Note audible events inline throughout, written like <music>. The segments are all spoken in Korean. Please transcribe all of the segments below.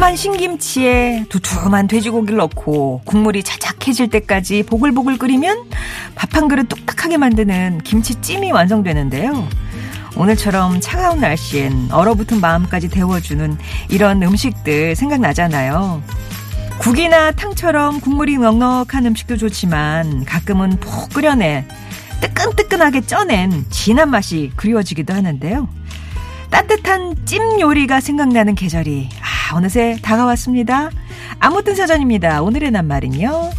새콤한 신김치에 두툼한 돼지고기를 넣고 국물이 자작해질 때까지 보글보글 끓이면 밥 한 그릇 뚝딱하게 만드는 김치찜이 완성되는데요. 오늘처럼 차가운 날씨엔 얼어붙은 마음까지 데워주는 이런 음식들 생각나잖아요. 국이나 탕처럼 국물이 넉넉한 음식도 좋지만 가끔은 푹 끓여내 뜨끈뜨끈하게 쪄낸 진한 맛이 그리워지기도 하는데요. 따뜻한 찜 요리가 생각나는 계절이 아, 어느새 다가왔습니다. 아무튼 사전입니다. 오늘의 낱말은요.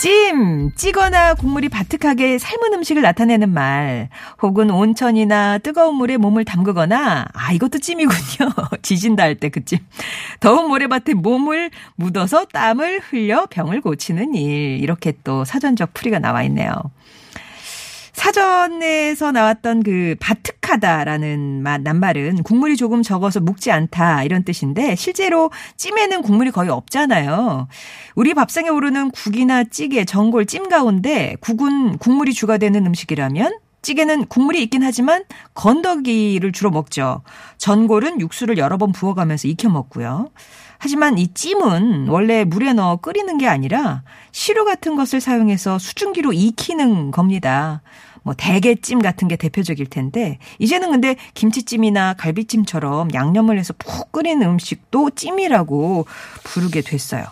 찜, 찌거나 국물이 바특하게 삶은 음식을 나타내는 말, 혹은 온천이나 뜨거운 물에 몸을 담그거나, 아, 이것도 찜이군요. <laughs> 지진다 할 때 그 찜. 더운 모래밭에 몸을 묻어서 땀을 흘려 병을 고치는 일. 이렇게 또 사전적 풀이가 나와 있네요. 사전에서 나왔던 그 바특하다라는 말, 낱말은 국물이 조금 적어서 묵지 않다 이런 뜻인데 실제로 찜에는 국물이 거의 없잖아요. 우리 밥상에 오르는 국이나 찌개, 전골, 찜 가운데 국은 국물이 주가 되는 음식이라면 찌개는 국물이 있긴 하지만 건더기를 주로 먹죠. 전골은 육수를 여러 번 부어가면서 익혀 먹고요. 하지만 이 찜은 원래 물에 넣어 끓이는 게 아니라 시루 같은 것을 사용해서 수증기로 익히는 겁니다. 뭐 대게찜 같은 게 대표적일 텐데 이제는 근데 김치찜이나 갈비찜처럼 양념을 해서 푹 끓이는 음식도 찜이라고 부르게 됐어요.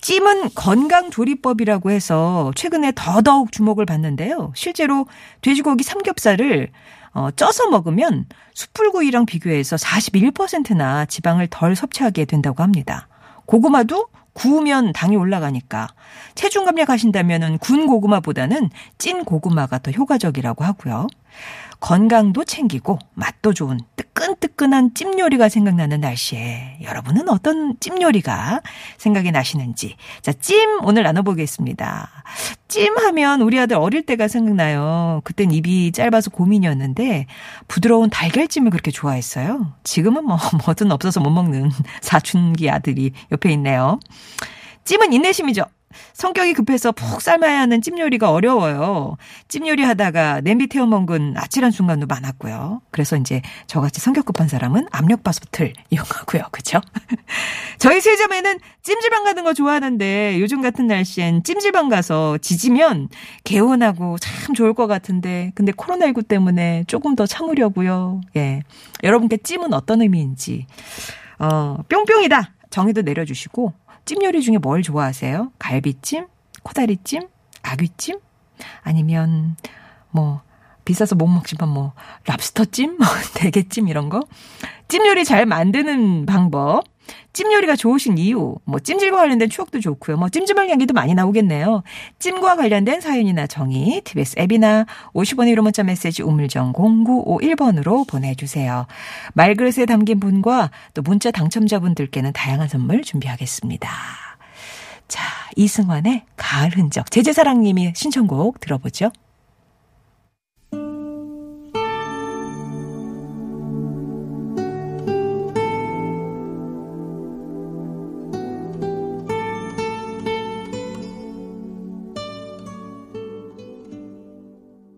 찜은 건강 조리법이라고 해서 최근에 더더욱 주목을 받는데요. 실제로 돼지고기 삼겹살을 어, 쪄서 먹으면 숯불구이랑 비교해서 41%나 지방을 덜 섭취하게 된다고 합니다. 고구마도 구우면 당이 올라가니까 체중 감량하신다면은 군 고구마보다는 찐 고구마가 더 효과적이라고 하고요. 건강도 챙기고 맛도 좋은 뜨끈뜨끈한 찜 요리가 생각나는 날씨에 여러분은 어떤 찜 요리가 생각이 나시는지 자, 찜 오늘 나눠보겠습니다. 찜 하면 우리 아들 어릴 때가 생각나요. 그땐 입이 짧아서 고민이었는데 부드러운 달걀찜을 그렇게 좋아했어요. 지금은 뭐 뭐든 없어서 못 먹는 사춘기 아들이 옆에 있네요. 찜은 인내심이죠. 성격이 급해서 푹 삶아야 하는 찜 요리가 어려워요. 찜 요리 하다가 냄비 태워 먹은 아찔한 순간도 많았고요. 그래서 이제 저같이 성격 급한 사람은 압력밥솥을 <laughs> 이용하고요. 그죠? <laughs> 저희 세자매는 찜질방 가는 거 좋아하는데 요즘 같은 날씨엔 찜질방 가서 지지면 개운하고 참 좋을 것 같은데 근데 코로나19 때문에 조금 더 참으려고요. 예. 여러분께 찜은 어떤 의미인지 어, 뿅뿅이다. 정의도 내려주시고 찜 요리 중에 뭘 좋아하세요? 갈비찜? 코다리찜? 아귀찜? 아니면 뭐 비싸서 못 먹지만 뭐 랍스터찜? <laughs> 대게찜 이런 거? 찜 요리 잘 만드는 방법 찜 요리가 좋으신 이유, 뭐 찜질과 관련된 추억도 좋고요. 뭐 찜질방 이야기도 많이 나오겠네요. 찜과 관련된 사연이나 정의, TBS 앱이나 50원의 1호 문자 메시지 우물정 0951번으로 보내주세요. 말그릇에 담긴 분과 또 문자 당첨자분들께는 다양한 선물 준비하겠습니다. 자, 이승환의 가을 흔적. 제재사랑님이 신청곡 들어보죠.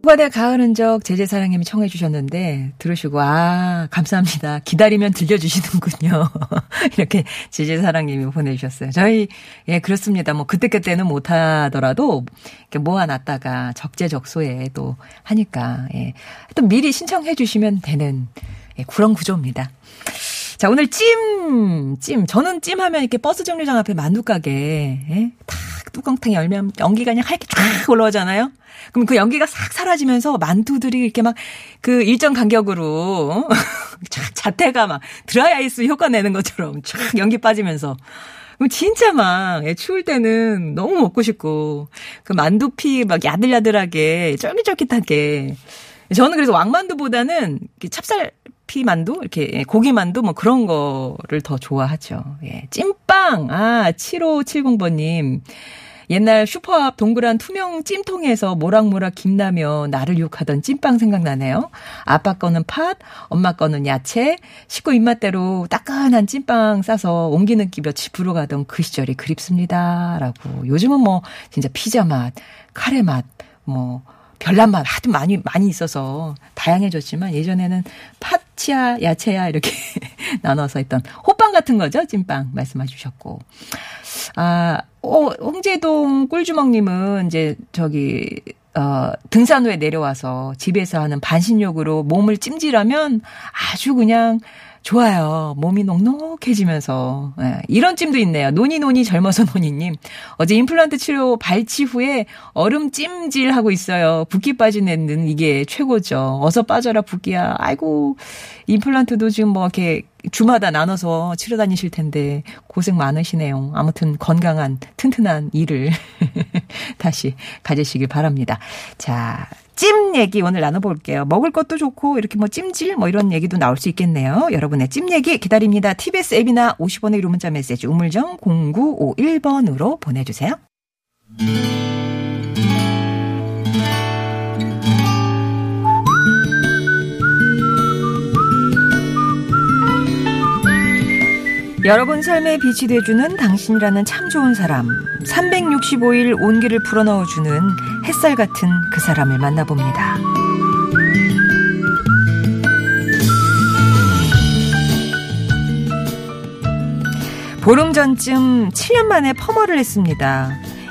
후반의 가을 흔적 제재사랑님이 청해 주셨는데 들으시고 아 감사합니다. 기다리면 들려주시는군요. <laughs> 이렇게 제재사랑님이 보내주셨어요. 저희 예 그렇습니다. 뭐 그때 그때는 못하더라도 이렇게 모아놨다가 적재적소에 또 하니까 예. 또 미리 신청해 주시면 되는 예, 그런 구조입니다. 자, 오늘 찜, 찜. 저는 찜 하면 이렇게 버스 정류장 앞에 만두 가게, 예? 탁 뚜껑탕 열면 연기가 그냥 하얗게 쫙 올라오잖아요? 그럼 그 연기가 싹 사라지면서 만두들이 이렇게 막 그 일정 간격으로 <laughs> 쫙 자태가 막 드라이 아이스 효과 내는 것처럼 쫙 연기 빠지면서 그럼 진짜 막 예, 추울 때는 너무 먹고 싶고 그 만두피 막 야들야들하게 쫄깃쫄깃하게 저는 그래서 왕만두보다는 찹쌀 피만두 이렇게 예, 고기만두 뭐 그런 거를 더 좋아하죠. 예. 찐빵. 아, 7570번 님. 옛날 슈퍼 앞 동그란 투명 찜통에서 모락모락 김나며 나를 유혹하던 찐빵 생각나네요. 아빠 거는 팥, 엄마 거는 야채, 식구 입맛대로 따끈한 찐빵 싸서 옮기는 끼 며칠 부러 가던 그 시절이 그립습니다. 라고. 요즘은 뭐 진짜 피자 맛, 카레 맛, 뭐 별난 맛 하도 많이 많이 있어서 다양해졌지만 예전에는 팥이야 야채야 이렇게 <laughs> 나눠서 했던 호빵 같은 거죠 찐빵 말씀해 주셨고 아 어, 홍제동 꿀주먹님은 이제 저기 어, 등산 후에 내려와서 집에서 하는 반신욕으로 몸을 찜질하면 아주 그냥 좋아요. 몸이 넉넉해지면서. 예, 이런 찜도 있네요. 노니노니 젊어서 노니님. 어제 임플란트 치료 발치 후에 얼음 찜질 하고 있어요. 붓기 빠지는 이게 최고죠. 어서 빠져라 붓기야. 아이고 임플란트도 지금 뭐 이렇게 주마다 나눠서 치러 다니실 텐데 고생 많으시네요. 아무튼 건강한 튼튼한 일을 <laughs> 다시 가지시길 바랍니다. 자, 찜 얘기 오늘 나눠볼게요. 먹을 것도 좋고 이렇게 뭐 찜질 뭐 이런 얘기도 나올 수 있겠네요. 여러분의 찜 얘기 기다립니다. TBS 앱이나 50원의 유료 문자 메시지 우물정 0951번으로 보내주세요. 여러분 삶에 빛이 돼주는 당신이라는 참 좋은 사람. 365일 온기를 불어넣어주는 햇살 같은 그 사람을 만나봅니다. 보름 전쯤 7년 만에 퍼머를 했습니다.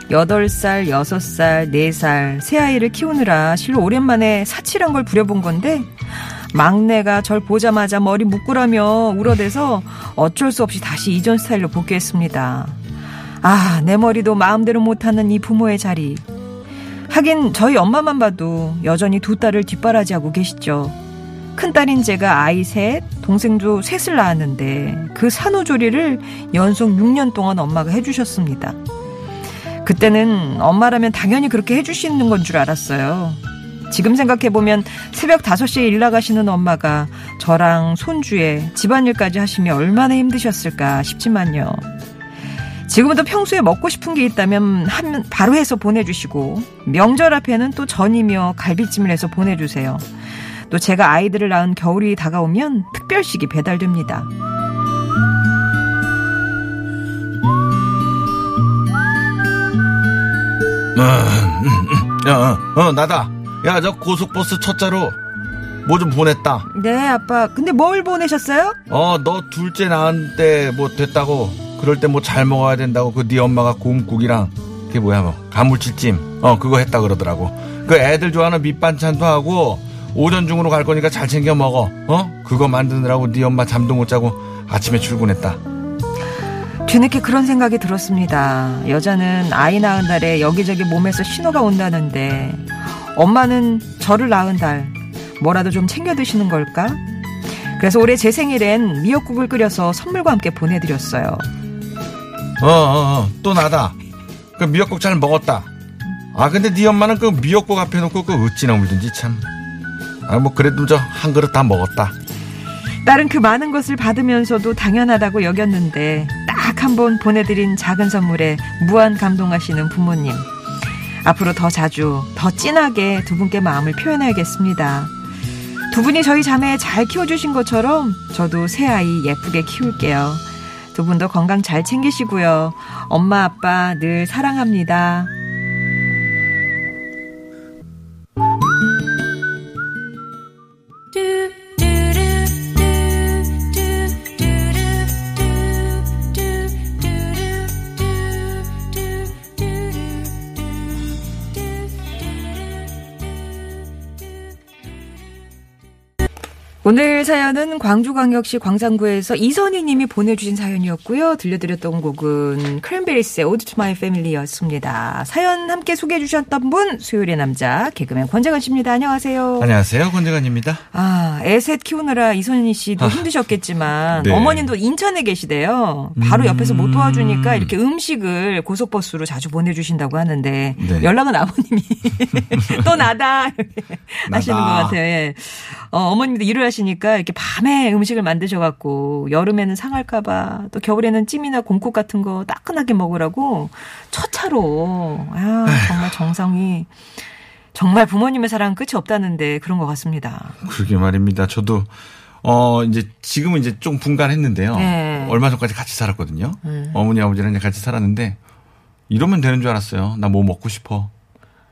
8살, 6살, 4살, 새 아이를 키우느라 실로 오랜만에 사칠한 걸 부려본 건데, 막내가 절 보자마자 머리 묶으라며 울어대서 어쩔 수 없이 다시 이전 스타일로 복귀했습니다. 아, 내 머리도 마음대로 못하는 이 부모의 자리. 하긴 저희 엄마만 봐도 여전히 두 딸을 뒷바라지하고 계시죠. 큰딸인 제가 아이 셋, 동생도 셋을 낳았는데 그 산후조리를 연속 6년 동안 엄마가 해주셨습니다. 그때는 엄마라면 당연히 그렇게 해주시는 건 줄 알았어요. 지금 생각해보면 새벽 5시에 일 나가시는 엄마가 저랑 손주에 집안일까지 하시며 얼마나 힘드셨을까 싶지만요. 지금부터 평소에 먹고 싶은 게 있다면 한, 바로 해서 보내주시고 명절 앞에는 또 전이며 갈비찜을 해서 보내주세요. 또 제가 아이들을 낳은 겨울이 다가오면 특별식이 배달됩니다. 어, 어, 어, 나다. 야, 저 고속버스 첫 자로 뭐 좀 보냈다. 네, 아빠. 근데 뭘 보내셨어요? 어, 너 둘째 낳은데 뭐 됐다고. 그럴 때 뭐 잘 먹어야 된다고 그 네 엄마가 곰국이랑 그게 뭐야 뭐 가물치찜 어 그거 했다 그러더라고. 그 애들 좋아하는 밑반찬도 하고 오전 중으로 갈 거니까 잘 챙겨 먹어. 어? 그거 만드느라고 네 엄마 잠도 못 자고 아침에 출근했다. 뒤늦게 그런 생각이 들었습니다. 여자는 아이 낳은 달에 여기저기 몸에서 신호가 온다는데 엄마는 저를 낳은 달 뭐라도 좀 챙겨 드시는 걸까? 그래서 올해 제 생일엔 미역국을 끓여서 선물과 함께 보내드렸어요. 어, 어, 어, 또 나다. 그 미역국 잘 먹었다. 아, 근데 네 엄마는 그 미역국 앞에 놓고 그 어찌나 울든지 참. 아, 뭐 그래도 저 한 그릇 다 먹었다. 딸은 그 많은 것을 받으면서도 당연하다고 여겼는데 딱 한 번 보내드린 작은 선물에 무한 감동하시는 부모님. 앞으로 더 자주, 더 진하게 두 분께 마음을 표현해야겠습니다. 두 분이 저희 자매 잘 키워주신 것처럼 저도 새 아이 예쁘게 키울게요. 두 분도 건강 잘 챙기시고요. 엄마, 아빠 늘 사랑합니다. 오늘 사연은 광주광역시 광산구에서 이선희 님이 보내주신 사연이었고요. 들려드렸던 곡은 크랜베리스의 Ode to My Family였습니다. 사연 함께 소개해 주셨던 분 수요일의 남자 개그맨 권재관 씨입니다. 안녕하세요. 안녕하세요. 권재관입니다. 아, 애셋 키우느라 이선희 씨도 힘드셨겠지만 네. 어머님도 인천에 계시대요. 바로 옆에서 못 도와주니까 이렇게 음식을 고속버스로 자주 보내주신다고 하는데 네. 연락은 아버님이 <laughs> <laughs> 또 나다 <laughs> 하시는 것. 같아요. 예. 어, 어머님도 일을 하시 하시니까 이렇게 밤에 음식을 만드셔갖고 여름에는 상할까봐 또 겨울에는 찜이나 곰국 같은 거 따끈하게 먹으라고 첫 차로. 아, 정말 정성이. 정말 부모님의 사랑은 끝이 없다는데 그런 것 같습니다. 그러게 말입니다. 저도 어 이제 지금은 이제 좀 분간했는데요. 네. 얼마 전까지 같이 살았거든요. 어머니 아버지랑 이제 같이 살았는데 이러면 되는 줄 알았어요. 나 뭐 먹고 싶어.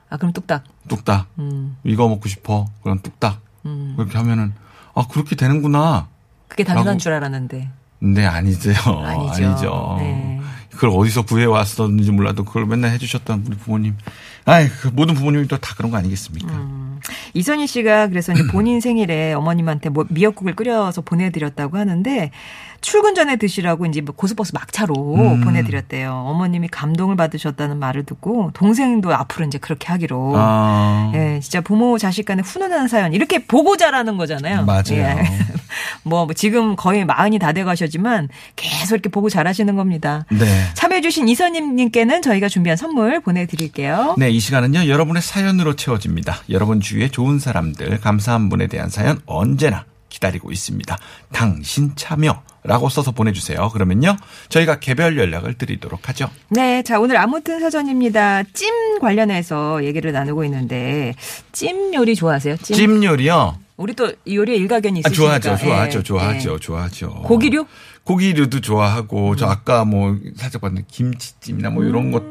아, 그럼 뚝딱. 뚝딱. 음, 이거 먹고 싶어. 그럼 뚝딱. 음. 그렇게 하면은 아 그렇게 되는구나. 그게 당연한. 줄 알았는데. 근데 아니죠. 아니죠. 아니죠. 네. 그걸 어디서 구해 왔었는지 몰라도 그걸 맨날 해주셨던 우리 부모님. 아이, 그 모든 부모님이 또 다 그런 거 아니겠습니까? 음. 이선희 씨가 그래서 이제 <clears throat> 본인 생일에 어머님한테 뭐 미역국을 끓여서 보내드렸다고 하는데 출근 전에 드시라고 이제 뭐 고속버스 막차로 음. 보내드렸대요. 어머님이 감동을 받으셨다는 말을 듣고 동생도 앞으로 이제 그렇게 하기로. 아, 예, 진짜 부모 자식 간의 훈훈한 사연 이렇게 보고 자라는 거잖아요. 맞아요. 예. 뭐 지금 거의 마흔이 다 돼가셨지만 계속 이렇게 보고 자라시는 겁니다. 네. 참여해주신 이선님님께는 저희가 준비한 선물 보내드릴게요. 네, 이 시간은요, 여러분의 사연으로 채워집니다. 여러분 주위에 좋은 사람들, 감사한 분에 대한 사연 언제나 기다리고 있습니다. 당신 참여 라고 써서 보내주세요. 그러면요, 저희가 개별 연락을 드리도록 하죠. 네, 자 오늘 아무튼 사전입니다. 찜 관련해서 얘기를 나누고 있는데 찜 요리 좋아하세요? 찜. 찜 요리요? 우리 또이 요리에 일가견이 아, 있으시니까. 좋아하죠, 좋아하죠, 예, 좋아하죠, 예. 좋아하죠. 고기류? 고기류도 좋아하고, 저 아까 뭐 살짝 봤는데 김치찜이나 뭐 이런 것,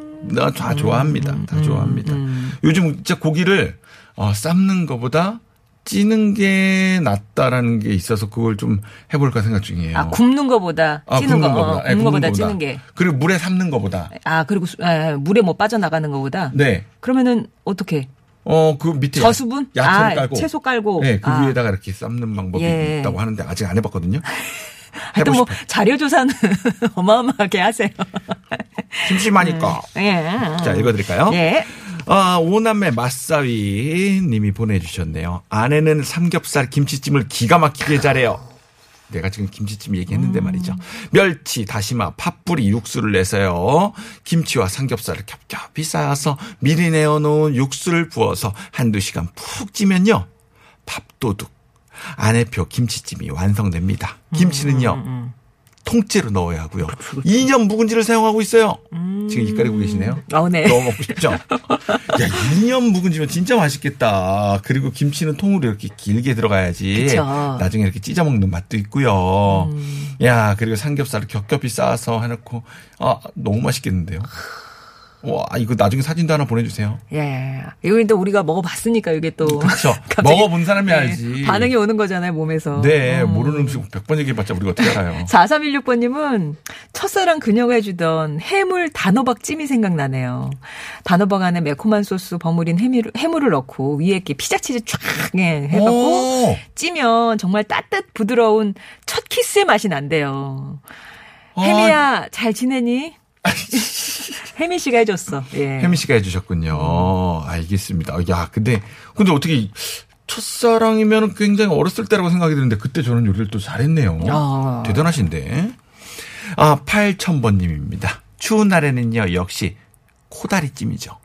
다 좋아합니다. 다 좋아합니다. 요즘 진짜 고기를 어, 삶는 것보다 찌는 게 낫다라는 게 있어서 그걸 좀 해볼까 생각 중이에요. 아 굽는 거보다 아, 찌는 거, 굽는 어, 거보다. 예, 굽는 거보다 거보다. 찌는 게. 그리고 물에 삶는 거보다. 아 그리고 수- 아, 물에 뭐 빠져나가는 거보다. 네. 그러면은 어떻게? 어, 그 밑에 저수분? 야- 야채를 아, 깔고. 채소 깔고. 네, 그 아. 위에다가 이렇게 삶는 방법이 예. 있다고 하는데 아직 안 해봤거든요. <laughs> 하여튼 뭐 싶어요. 자료 조사는 <laughs> 어마어마하게 하세요. 심심하니까. 예. 자, 읽어드릴까요? 예. 아, 오남매 맛사위 님이 보내주셨네요. 아내는 삼겹살 김치찜을 기가 막히게 잘해요. 내가 지금 김치찜 얘기했는데 말이죠. 멸치, 다시마, 팥뿌리 육수를 내서요. 김치와 삼겹살을 겹겹이 쌓아서 미리 내어놓은 육수를 부어서 한두 시간 푹 찌면요. 밥도둑, 아내표 김치찜이 완성됩니다. 김치는요. 통째로 넣어야 하고요. 2년 묵은지를 사용하고 있어요. 지금 입 가리고 계시네요. 어, 네. 너무 먹고 싶죠? 야, 2년 묵은지면 진짜 맛있겠다. 그리고 김치는 통으로 이렇게 길게 들어가야지. 그쵸. 나중에 이렇게 찢어 먹는 맛도 있고요. 음. 야, 그리고 삼겹살을 겹겹이 쌓아서 해놓고, 아, 너무 맛있겠는데요? 와, 이거 나중에 사진도 하나 보내주세요. 예. 이거 근데 우리가 먹어봤으니까 이게 또. 그렇죠. <laughs> 먹어본 사람이 네, 알지. 반응이 오는 거잖아요, 몸에서. 네, 어. 모르는 음식 100번 얘기해봤자 우리가 어떻게 알아요. <laughs> 4316번님은 첫사랑 그녀가 해주던 해물 단호박 찜이 생각나네요. 단호박 안에 매콤한 소스 버무린 해물, 해물을 넣고 위에 이렇게 피자치즈 쫙 예, 해갖고 오! 찌면 정말 따뜻 부드러운 첫 키스의 맛이 난대요. 아. 혜미야 잘 지내니? 혜미 씨가 해줬어. 예. 혜미 씨가 해주셨군요. 알겠습니다. 야, 근데, 근데 어떻게, 첫사랑이면 굉장히 어렸을 때라고 생각이 드는데, 그때 저는 요리를 또 잘했네요. 아. 대단하신데. 아, 8000번님입니다. 추운 날에는요, 역시, 코다리찜이죠.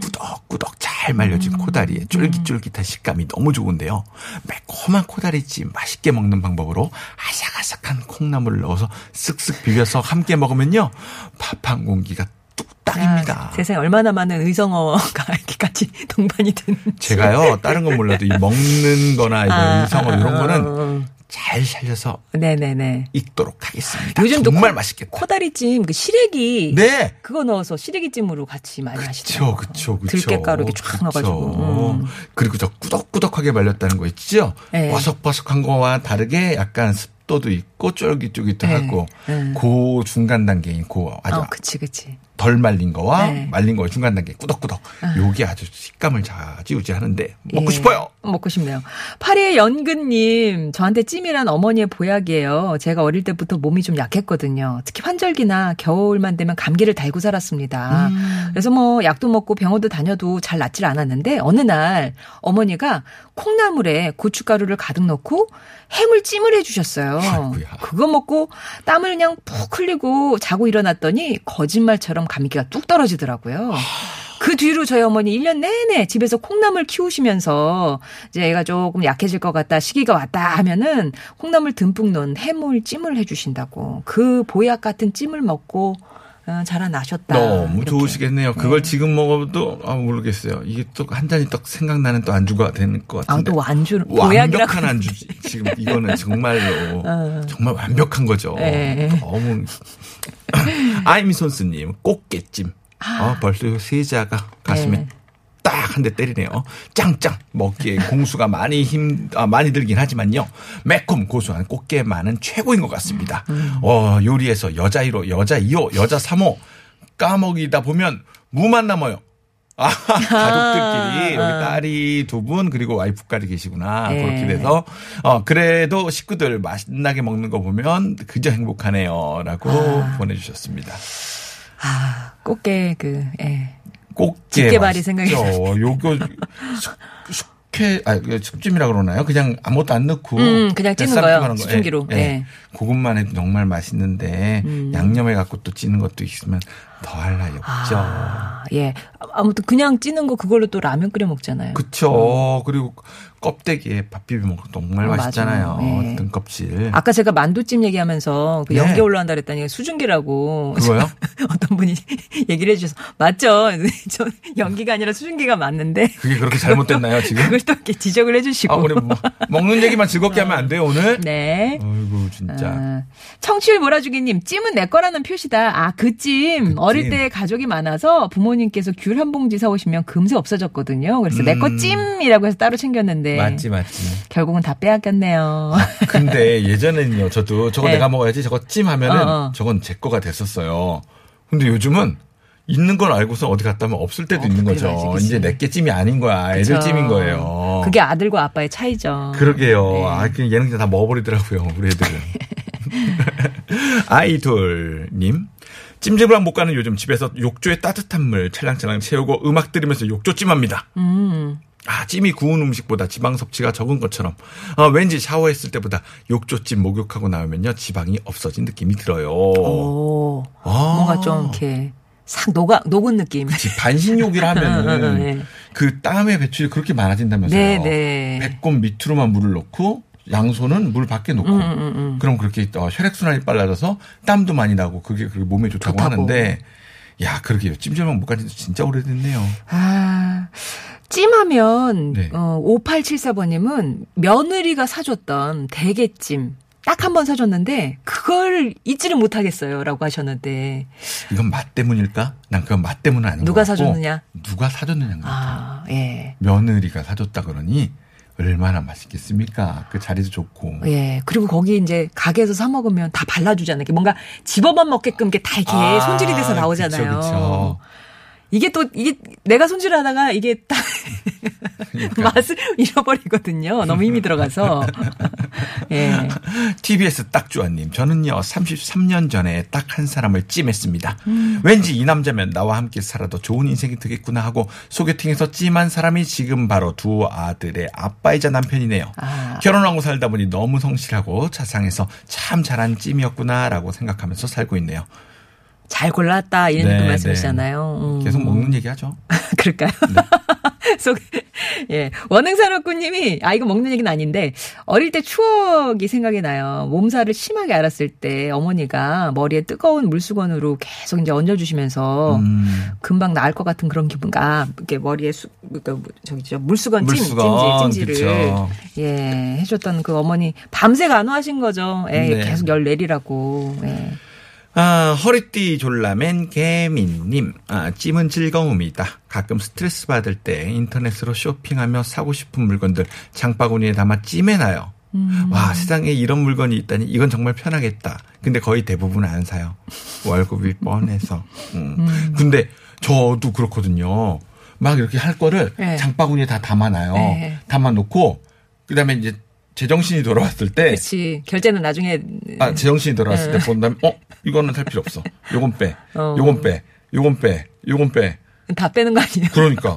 꾸덕꾸덕 잘 말려진 코다리의 쫄깃쫄깃한 식감이 너무 좋은데요. 매콤한 코다리찜 맛있게 먹는 방법으로 아삭아삭한 콩나물을 넣어서 쓱쓱 비벼서 함께 먹으면요. 밥 한 공기가 뚝딱입니다. 아, 세상에 얼마나 많은 의성어가 <laughs> 이렇게 같이 동반이 되는지. 제가요, 다른 건 몰라도 이 먹는 거나 이런 아, 이성어 이런 아, 거는 아, 잘 살려서 네네네. 읽도록 하겠습니다. 요즘 또 정말 코- 맛있겠다. 코다리찜 그 시래기 네. 그거 넣어서 시래기찜으로 같이 많이 하시더라고요. 그쵸, 그쵸. 들깨가루 이렇게 쫙. 넣어가지고. 음. 그리고 저 꾸덕꾸덕하게 말렸다는 거 있죠? 네. 버석버석한 거와 다르게 약간 습도도 있고 쫄깃쫄깃하고 네, 네. 그 중간 단계인 그 아주 어, 그치 그치. 덜 말린 거와 네. 아. 말린 거의 중간 단계 꾸덕꾸덕. 요게 아주 식감을 좌지우지 하는데 먹고 예, 싶어요. 먹고 싶네요. 파리의 연근님, 저한테 찜이란 어머니의 보약이에요. 제가 어릴 때부터 몸이 좀 약했거든요. 특히 환절기나 겨울만 되면 감기를 달고 살았습니다. 음. 그래서 뭐 약도 먹고 병원도 다녀도 잘 낫질 않았는데 어느 날 어머니가 콩나물에 고춧가루를 가득 넣고 해물 찜을 해주셨어요. 아이고야. 그거 먹고 땀을 그냥 푹 흘리고 자고 일어났더니 거짓말처럼 감기가 뚝 떨어지더라고요. 그 뒤로 저희 어머니 1년 내내 집에서 콩나물 키우시면서 이제 애가 조금 약해질 것 같다, 시기가 왔다 하면은 콩나물 듬뿍 넣은 해물 찜을 해주신다고. 그 보약 같은 찜을 먹고 어, 자라나셨다. 너무 이렇게. 좋으시겠네요. 그걸 지금 먹어도 아 모르겠어요. 이게 또 한 잔이 딱 생각나는 또 안주가 되는 것 아, 같은데. 또 안주. 완벽한 안주. 지금 이거는 정말로 정말 완벽한 거죠. 네. 너무 <coughs> 아이미 손스님 꽃게찜. 아, 벌써 세자가 가슴에 네. 딱 한 대 때리네요. 짱짱 먹기에 공수가 많이 힘 아, 많이 들긴 하지만요. 매콤 고소한 꽃게만은 최고인 것 같습니다. 어, 요리에서 여자 1호, 여자 2호, 여자 3호 까먹이다 보면 무만 남아요. 아, <laughs> 가족들끼리 여기 딸이 두 분 그리고 와이프까지 계시구나 네. 그렇게 돼서 어 그래도 식구들 맛나게 먹는 거 보면 그저 행복하네요라고 보내주셨습니다. 아, 꽃게 그, 예. 꽃게 집게발이 맛있죠. 생각이 요거 숙- 숙회 아 이거 숙찜이라 그러나요? 그냥 아무것도 안 넣고 음, 그냥 찌는 거요. 수증기로. 예, 예. 예. 그것만 해도 정말 맛있는데 음. 양념해 갖고 또 찌는 것도 있으면 더할 나위 없죠. 아, 예. 아무튼 그냥 찌는 거 그걸로 또 라면 끓여 먹잖아요. 그쵸. 그리고 껍데기에 밥 비벼 먹으면 정말 어, 맛있잖아요. 네. 등껍질. 아까 제가 만두찜 얘기하면서 그 네. 연기 올라온다 그랬더니 수증기라고 그거요? <laughs> 어떤 분이 <laughs> 얘기를 해주셔서 맞죠? <laughs> 저 연기가 아니라 수증기가 맞는데 그게 그렇게 잘못됐나요, 지금? 그걸 또 이렇게 지적을 해주시고 아, 뭐, 먹는 얘기만 즐겁게 하면 안 돼요, 오늘? 네. 아이고, 진짜. 아, 청취율 몰아주기님, 찜은 내 거라는 표시다. 아, 그 찜. 어릴 때 가족이 많아서 부모님께서 귤 한 봉지 사오시면 금세 없어졌거든요. 그래서 내거 찜이라고 해서 따로 챙겼는데. 음. 맞지, 맞지. 결국은 다 빼앗겼네요. 근데 예전에는요, 저도 저거 네. 내가 먹어야지, 저거 찜 하면은 어, 어. 저건 제 거가 됐었어요. 근데 요즘은 있는 걸 알고서 어디 갔다 오면 없을 때도 어, 있는 거죠. 그치. 이제 내게 찜이 아닌 거야. 애들 그쵸. 찜인 거예요. 그게 아들과 아빠의 차이죠. 그러게요. 네. 아, 그 얘는 그냥 다 먹어버리더라고요, 우리 애들은. <laughs> <laughs> 아이돌님. 찜질방 못 가는 요즘 집에서 욕조에 따뜻한 물 찰랑찰랑 채우고 음악 들으면서 욕조 찜합니다. 음. 아, 찜이 구운 음식보다 지방 섭취가 적은 것처럼 아, 왠지 샤워했을 때보다 욕조찜 목욕하고 나오면요 지방이 없어진 느낌이 들어요. 오. 아. 뭔가 좀 이렇게 싹 녹아, 녹은 느낌. 반신욕이라 네. 하면은 <laughs> 그 땀의 배출이 그렇게 많아진다면서요. 네, 네. 배꼽 밑으로만 물을 넣고 양손은 물 밖에 놓고 음, 음, 음. 그럼 그렇게 어, 혈액순환이 빨라져서 땀도 많이 나고 그게 그게 몸에 좋다고, 좋다고. 하는데 야 그러게요 찜질방 못 간지 진짜 오래됐네요. 아, 찜하면, 네. 어, 5874번님은 며느리가 사줬던 대게찜. 딱 한 번 사줬는데, 그걸 잊지를 못하겠어요. 라고 하셨는데. 이건 맛 때문일까? 난 그건 맛 때문은 아닌 누가 사줬느냐? 누가 사줬느냐인 것 같아요. 아, 예. 며느리가 사줬다 그러니 얼마나 맛있겠습니까? 그 자리도 좋고. 예. 그리고 거기 이제 가게에서 사 먹으면 다 발라주잖아요. 뭔가 집어만 먹게끔 이게 다 이렇게 아, 손질이 돼서 나오잖아요. 그쵸, 그쵸. 이게 또, 이게 내가 손질하다가 이게 딱 그러니까. <laughs> 맛을 잃어버리거든요. 너무 힘이 들어가서. <laughs> 예. TBS 딱주아님, 저는요, 33년 전에 딱 한 사람을 찜했습니다. 왠지 이 남자면 나와 함께 살아도 좋은 인생이 되겠구나 하고 소개팅에서 찜한 사람이 지금 바로 두 아들의 아빠이자 남편이네요. 아. 결혼하고 살다 보니 너무 성실하고 자상해서 참 잘한 찜이었구나라고 생각하면서 살고 있네요. 잘 골랐다 이런 네, 그 네. 말씀이시잖아요. 음. 계속 먹는 얘기 하죠. <laughs> 그럴까요? <laughs> 속, 예. 원흥산업군님이, 아, 이거 먹는 얘기는 아닌데, 어릴 때 추억이 생각이 나요. 몸살을 심하게 앓았을 때 어머니가 머리에 뜨거운 물수건으로 계속 이제 얹어주시면서, 음. 금방 나을 것 같은 그런 기분, 아, 이렇게 머리에 수, 그러니까 뭐 저기, 저 물수건 찜, 물수건, 찜질, 찜질을, 그쵸. 예, 해줬던 그 어머니, 밤새 간호하신 거죠. 예, 네. 계속 열 내리라고, 예. 아, 허리띠 졸라맨 개민님. 아, 찜은 즐거움이다. 가끔 스트레스 받을 때 인터넷으로 쇼핑하며 사고 싶은 물건들 장바구니에 담아 찜해놔요. 와, 세상에 이런 물건이 있다니 이건 정말 편하겠다. 근데 거의 대부분 안 사요. 월급이 뻔해서. 음. 근데 저도 그렇거든요. 막 이렇게 할 거를 네. 장바구니에 다 담아놔요. 네. 담아놓고 그다음에 이제 제정신이 돌아왔을 때 그렇지. 결제는 나중에. 아, 제정신이 돌아왔을 때본 다음에, 어, 이거는 살 필요 없어. 요건 빼. 어. 요건 빼. 요건 빼. 요건 빼. 다 빼는 거 아니에요? 그러니까.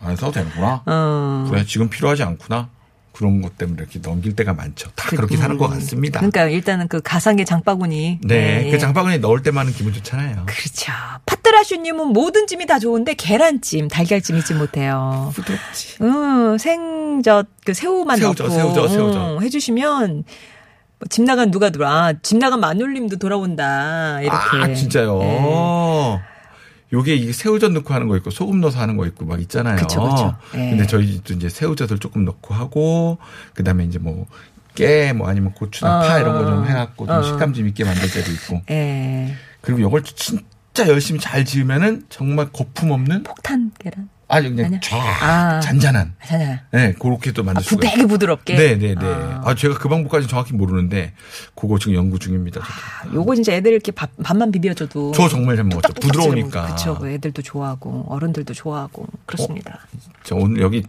안 사도 되는구나. 어. 그래, 지금 필요하지 않구나. 그런 것 때문에 이렇게 넘길 때가 많죠. 다 그렇게 사는 것 같습니다. 그러니까 일단은 그 가상의 장바구니. 네. 예, 그 예. 장바구니에 넣을 때만은 기분 좋잖아요. 그렇죠. 팟 드라 파라슈님은 모든 찜이 다 좋은데 계란찜, 달걀찜 잊지 못해요. 부드럽지. 음, 생젓, 그 새우만 새우젓, 넣고 새우젓, 새우젓. 음, 해주시면 뭐집 나간 누가 들어와. 집 나간 마눌님도 돌아온다. 이렇게. 아, 진짜요? 네. 요게 이게 새우젓 넣고 하는 거 있고 소금 넣어서 하는 거 있고 막 있잖아요. 그쵸, 그쵸. 예. 근데 저희 집도 이제 새우젓을 조금 넣고 하고 그다음에 이제 뭐 깨 뭐 아니면 고추나 어. 파 이런 거 좀 해갖고 좀 어. 식감 좀 있게 만들 때도 있고 예. 그리고 요걸 진짜 열심히 잘 지으면은 정말 거품 없는 폭탄 계란. 아주 그냥 아니야? 쫙 아. 잔잔한 괜찮아요. 네 그렇게 또 아, 만들 부, 수가 있어요. 되게 부드럽게. 네 네 네. 아. 아. 제가 그 방법까지 정확히 모르는데 그거 지금 연구 중입니다. 저도. 요거 진짜 애들 이렇게 밥, 밥만 비벼줘도. 저 정말 잘 먹었죠. 부드러우니까. 그쵸. 그 애들도 좋아하고, 어른들도 좋아하고. 그렇습니다. 저 오늘 여기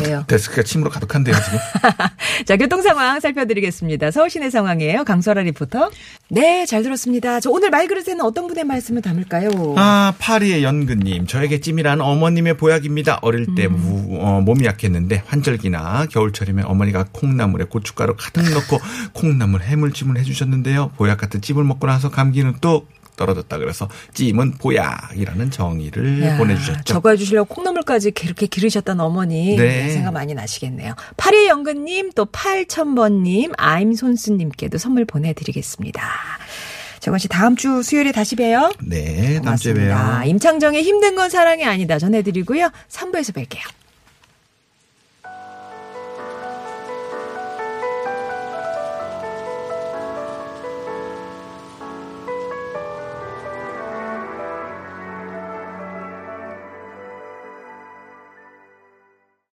왜요? <laughs> 데스크가 침으로 가득한데요 지금. <laughs> 자, 교통 상황 살펴드리겠습니다. 서울 시내 상황이에요. 강설아 리포터. 네, 잘 들었습니다. 저 오늘 말그릇에는 어떤 분의 말씀을 담을까요? 아, 파리의 연근님. 저에게 찜이란 어머님의 보약입니다. 어릴 때 음. 무- 어, 몸이 약했는데 환절기나 겨울철이면 어머니가 콩나물에 고춧가루 가득 넣고 <laughs> 콩나물 해물찜을 해주셨는데요. 보약 같은 찜을 먹고 나서 감기는 뚝 떨어졌다 그래서 찜은 보약이라는 정의를 야, 보내주셨죠. 저거 해주시려고 콩나물까지 그렇게 기르셨던 어머니 네. 생각 많이 나시겠네요. 파리 연근님 또 8000번님 아임손스님께도 선물 보내드리겠습니다. 정원 씨 다음 주 수요일에 다시 봬요. 네, 다음 주에 고맙습니다. 봬요. 임창정의 힘든 건 사랑이 아니다 전해드리고요. 3부에서 뵐게요.